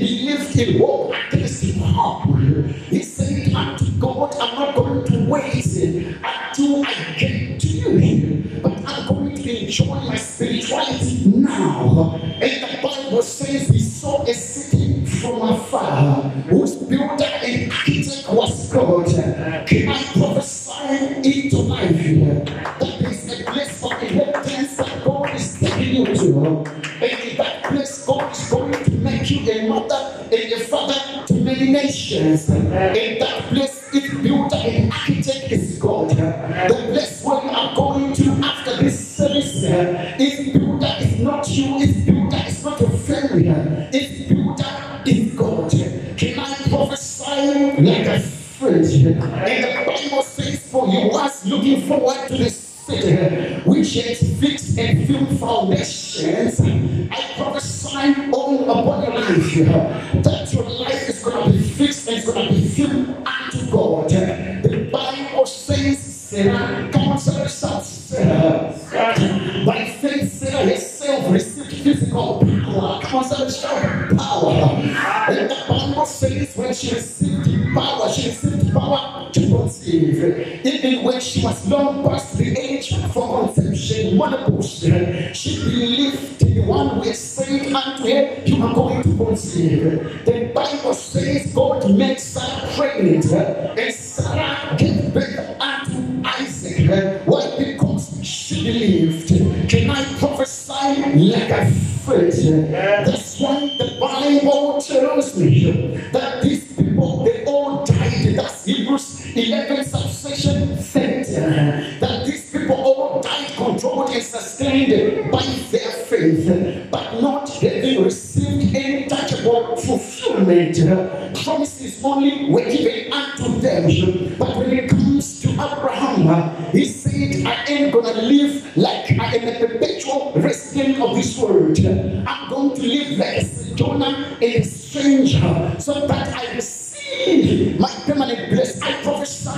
S1: commandment, promises only were given unto them. But when it comes to Abraham, he said, I ain't gonna live like I am a perpetual resident of this world. I'm going to live like a and a stranger so that I receive my permanent place." I prophesy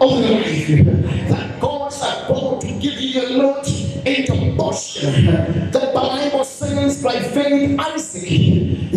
S1: on life that God about to give you a lot into a portion. The Bible says by faith Isaac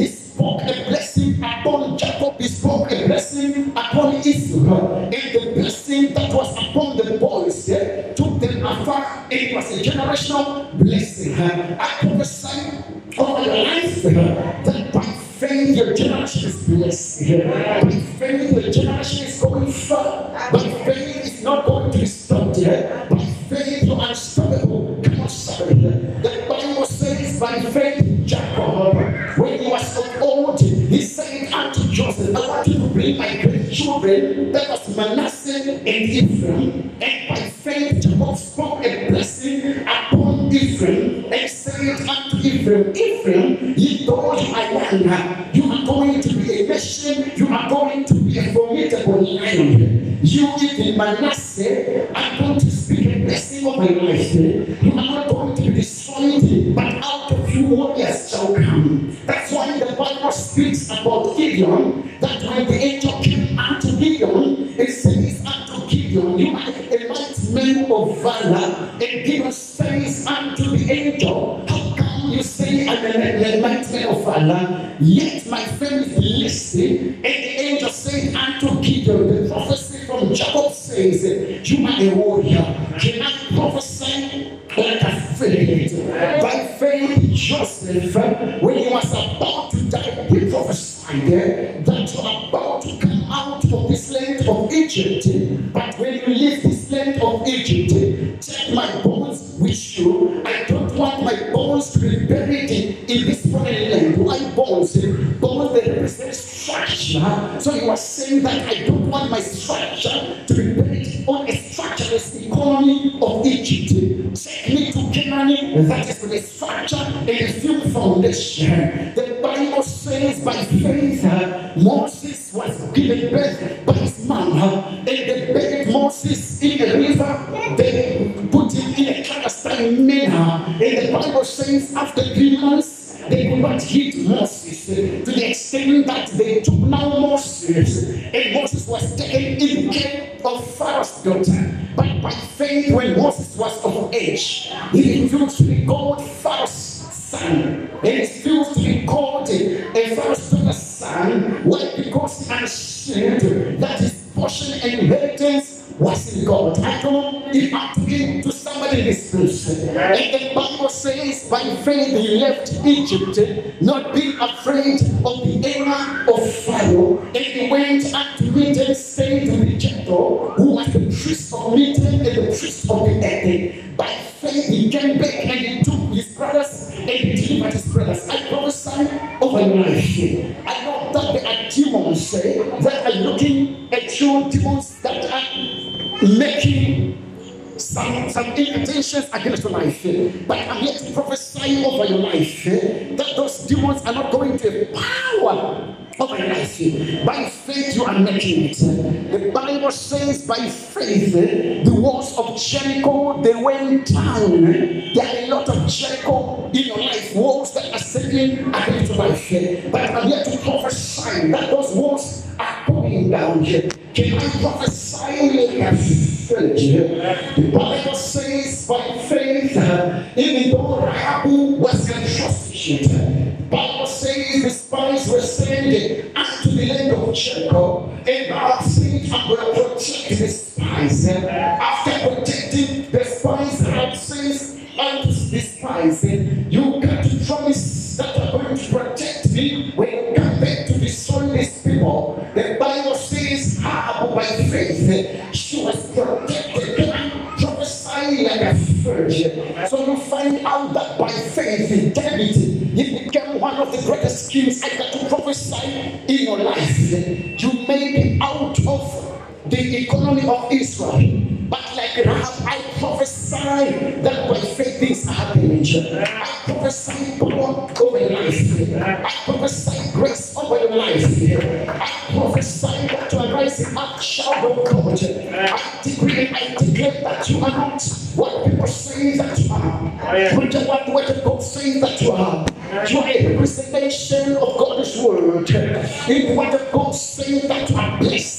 S1: are saying that I don't want my structure to be buried on a structureless economy of Egypt. Take me to Canaan, that is the structure and the firm foundation. The Bible says by faith, uh, Moses was given birth by his uh, and they buried Moses in the river. They put him in a clandestine manner. And the Bible says after three months, they could not hit Moses to the extent that they took now Moses, and Moses was taken in care of Pharaoh's daughter. But by faith, when Moses was of age, he refused to be called Pharaoh's son, and he refused to be called a Pharaoh's daughter's son. Why? Because understood that his portion and inheritance was in God. I don't know if I'm talking to somebody in this place. And the Bible says, by faith he left Egypt, not being afraid by faith, the walls of Jericho they went down. There are a lot of Jericho in your life, walls that are sinking against your life. By faith she was protected. Can I prophesy like a virgin? So you find out that by faith, David, he became one of the greatest kings. Got to prophesy in your life. You may be out of the economy of Israel. But like Rahab, I prophesy that by faith things are happening. I prophesy power over your life. I prophesy grace over your life. I prophesy that you arise in act shall not come. I decree I declare that you are not what people say that you are. You are what God says that you are. You are a representation of God's word. In what God says that you are blessed.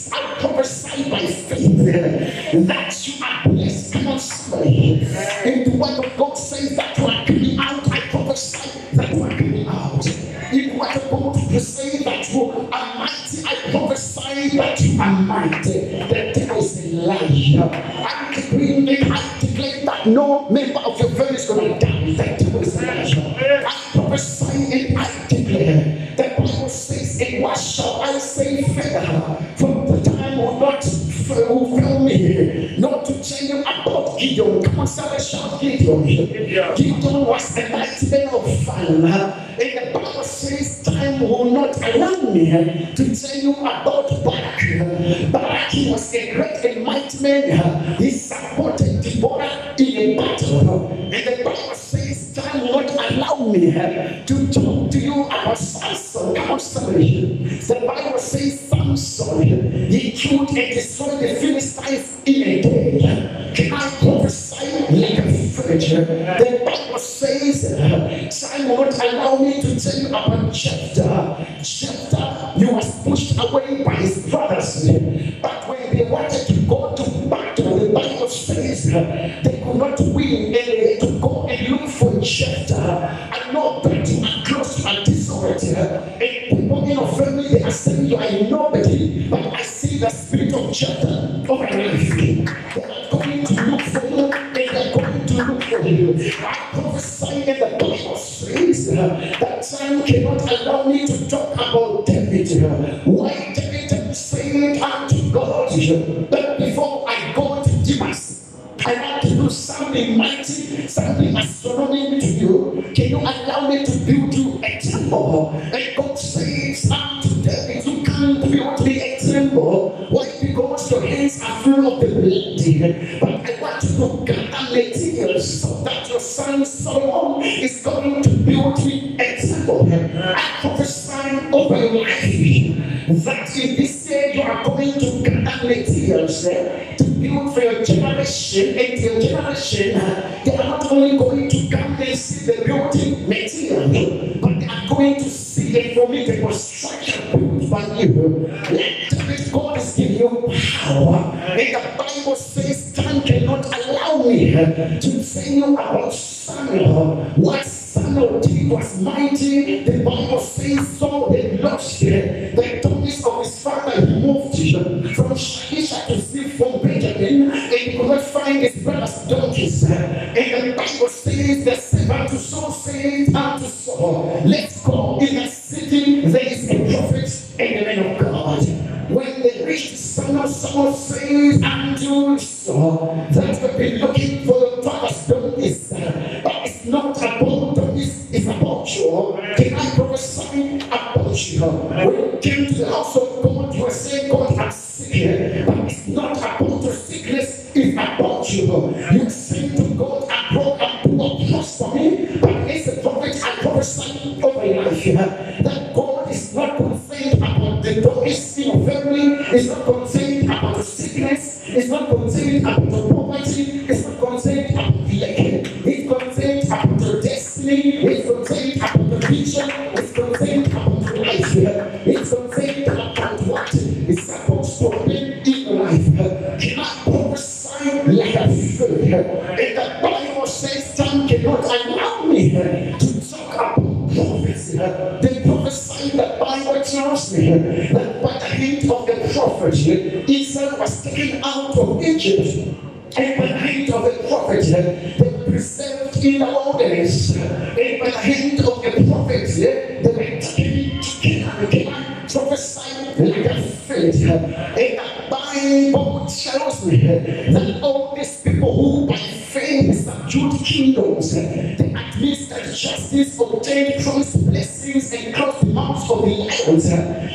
S1: from him. Gideon was a nightmare of fire. And the Bible says time will not allow me to tell you about Barak. Barak was a great and mighty man. He's you. They are going to look for you. They are going to look for you. I prophesy in the book of Strings that time cannot allow me to talk about David. Why David said unto God But before I go to Damascus, I want to do something mighty, something astronomical to you. Can you allow me to build you a temple? And God said, someone And the Bible says John cannot allow me to talk up prophecy. They prophesied the Bible tells me that by the hand of the prophet, Israel was taken out of Egypt. And by the hand of the prophet, they were preserved in the wilderness. And by the hand of the prophet, they were taken to Canaan. Prophesied like a faith. And the Bible tells me that oh, answer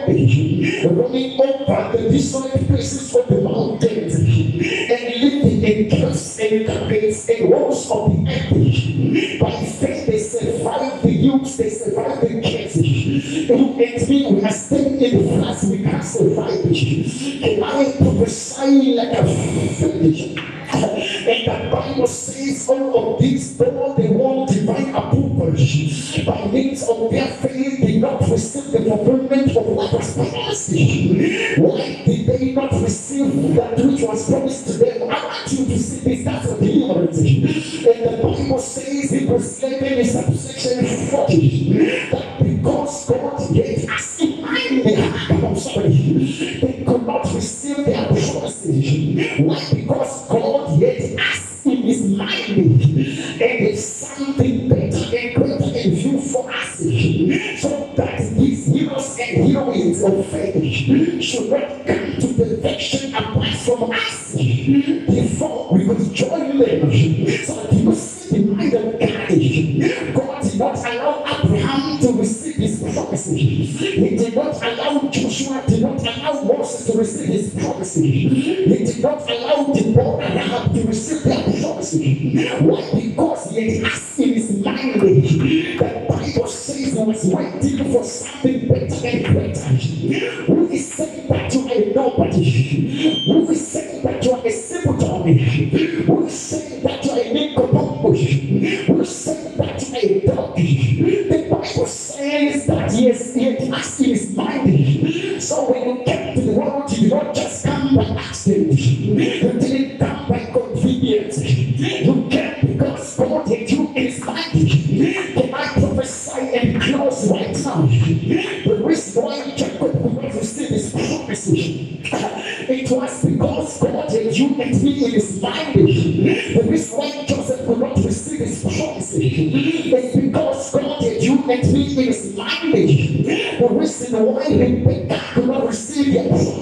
S1: body, running over the desolate places of the mountains, and living in camps and caves and walls of the earth. By faith, they survived the yokes. they survived the cares. You and me, we are staying in floods, we can survive it. And I prophesy like a village. And the Bible says all of this.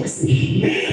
S1: です。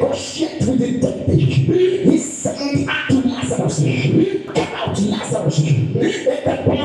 S1: negotiate with the dead He said unto Lazarus, Come out, Lazarus.